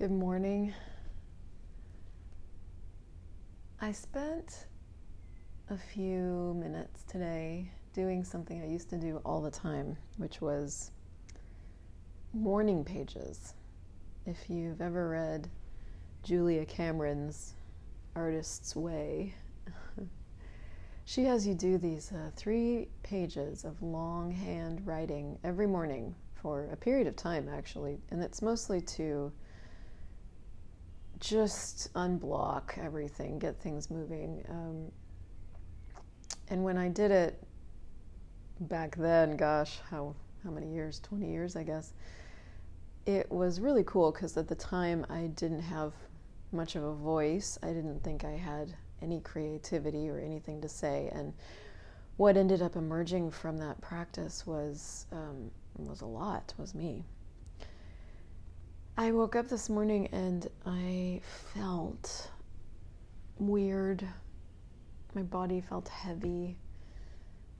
Good morning. I spent a few minutes today doing something I used to do all the time, which was morning pages. If you've ever read Julia Cameron's Artist's Way, she has you do these uh, three pages of longhand writing every morning for a period of time, actually, and it's mostly to just unblock everything, get things moving. Um, and when I did it back then, gosh, how how many years? Twenty years, I guess. It was really cool because at the time I didn't have much of a voice. I didn't think I had any creativity or anything to say, and what ended up emerging from that practice was um, was a lot. Was me. I woke up this morning and I felt weird. My body felt heavy.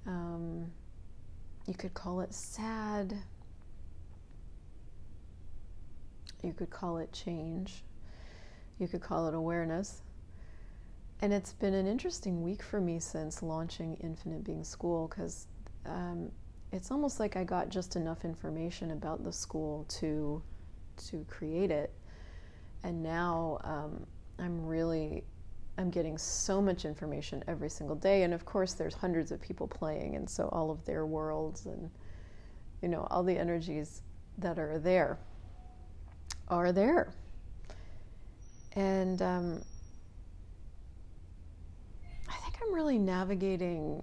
Um, you could call it sad. You could call it change. You could call it awareness. And it's been an interesting week for me since launching Infinite Being School because um, it's almost like I got just enough information about the school to to create it. And now um, I'm really I'm getting so much information every single day, and of course there's hundreds of people playing, and so all of their worlds and you know all the energies that are there are there, and um, I think I'm really navigating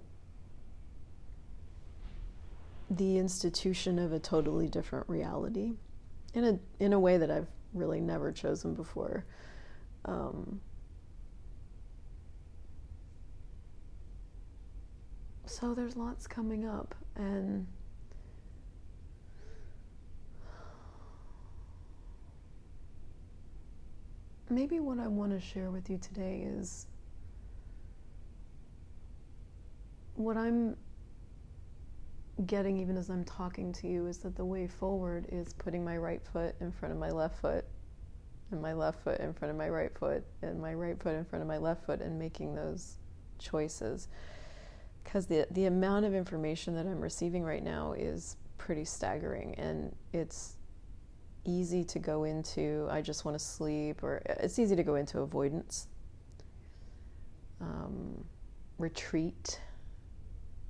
the institution of a totally different reality in a in a way that I've really never chosen before. Um, so there's lots coming up, and maybe what I want to share with you today is what I'm getting even as I'm talking to you is that the way forward is putting my right foot in front of my left foot and my left foot in front of my right foot and my right foot in front of my left foot and making those choices. Because the the amount of information that I'm receiving right now is pretty staggering and it's easy to go into I just want to sleep or it's easy to go into avoidance um, retreat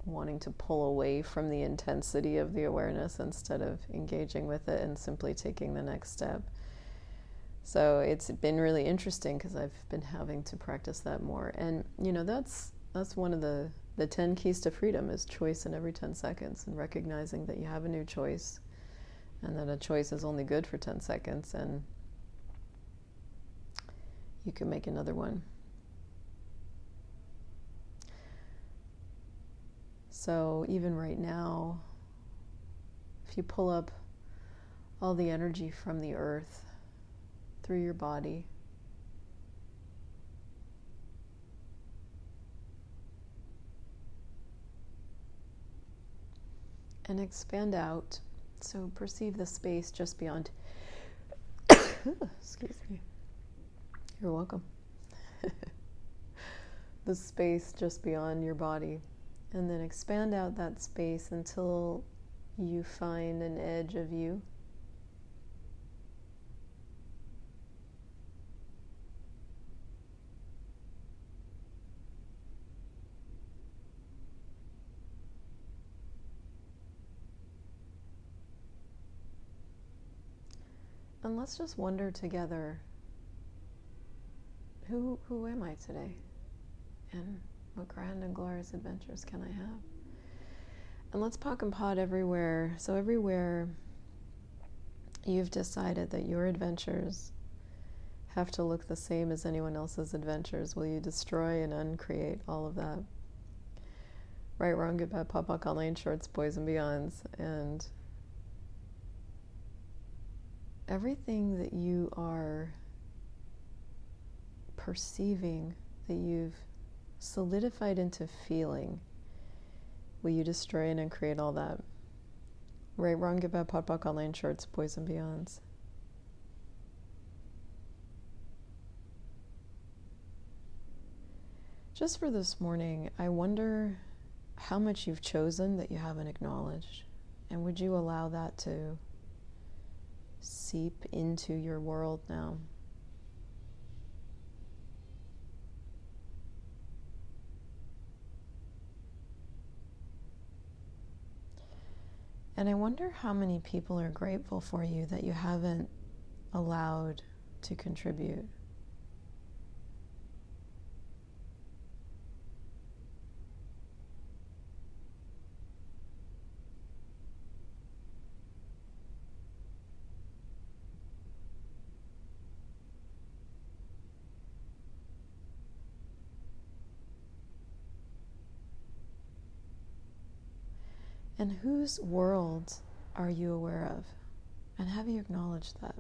wanting to pull away from the intensity of the awareness instead of engaging with it and simply taking the next step. So it's been really interesting because I've been having to practice that more. And you know, that's that's one of the the 10 keys to freedom is choice in every 10 seconds and recognizing that you have a new choice and that a choice is only good for 10 seconds and you can make another one. So, even right now, if you pull up all the energy from the earth through your body, and expand out. So, perceive the space just beyond. Excuse me. You're welcome. the space just beyond your body. And then expand out that space until you find an edge of you. And let's just wonder together who who am I today? And what grand and glorious adventures can I have? And let's POC and POD everywhere. So, everywhere you've decided that your adventures have to look the same as anyone else's adventures, will you destroy and uncreate all of that? Right, wrong, good, bad, POD, POC, all nine shorts, boys and beyonds. And everything that you are perceiving that you've solidified into feeling, will you destroy and create all that? Right, wrong, good, bad, POD POC, online shorts, boys and beyonds. Just for this morning, I wonder how much you've chosen that you haven't acknowledged. And would you allow that to seep into your world now? And I wonder how many people are grateful for you that you haven't allowed to contribute. And whose world are you aware of? And have you acknowledged that?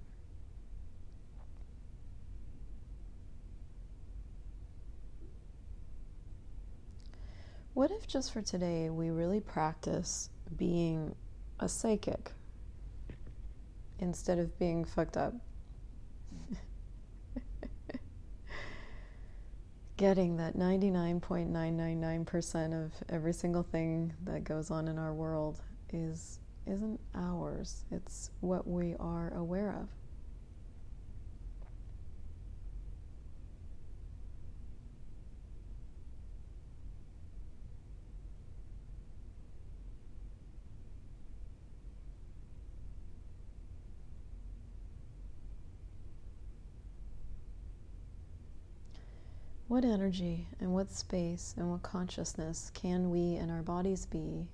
What if just for today we really practice being a psychic instead of being fucked up? Getting that 99.999% of every single thing that goes on in our world is isn't ours. It's what we are aware of What energy and what space and what consciousness can we and our bodies be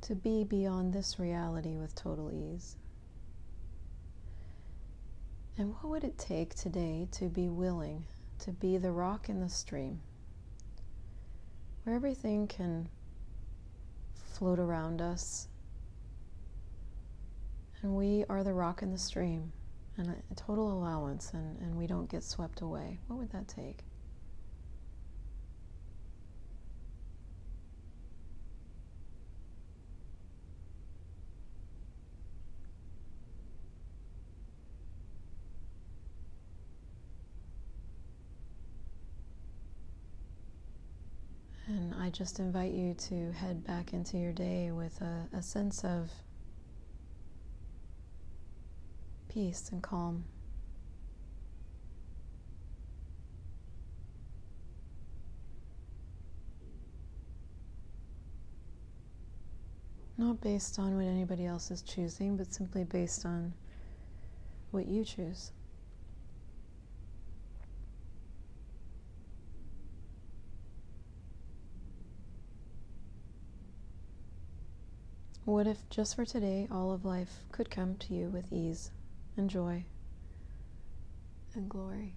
to be beyond this reality with total ease? And what would it take today to be willing to be the rock in the stream where everything can float around us and we are the rock in the stream? And a, total allowance and, and we don't get swept away, what would that take? And I just invite you to head back into your day with a, a sense of peace and calm. Not based on what anybody else is choosing, but simply based on what you choose. What if just for today all of life could come to you with ease? And joy and glory.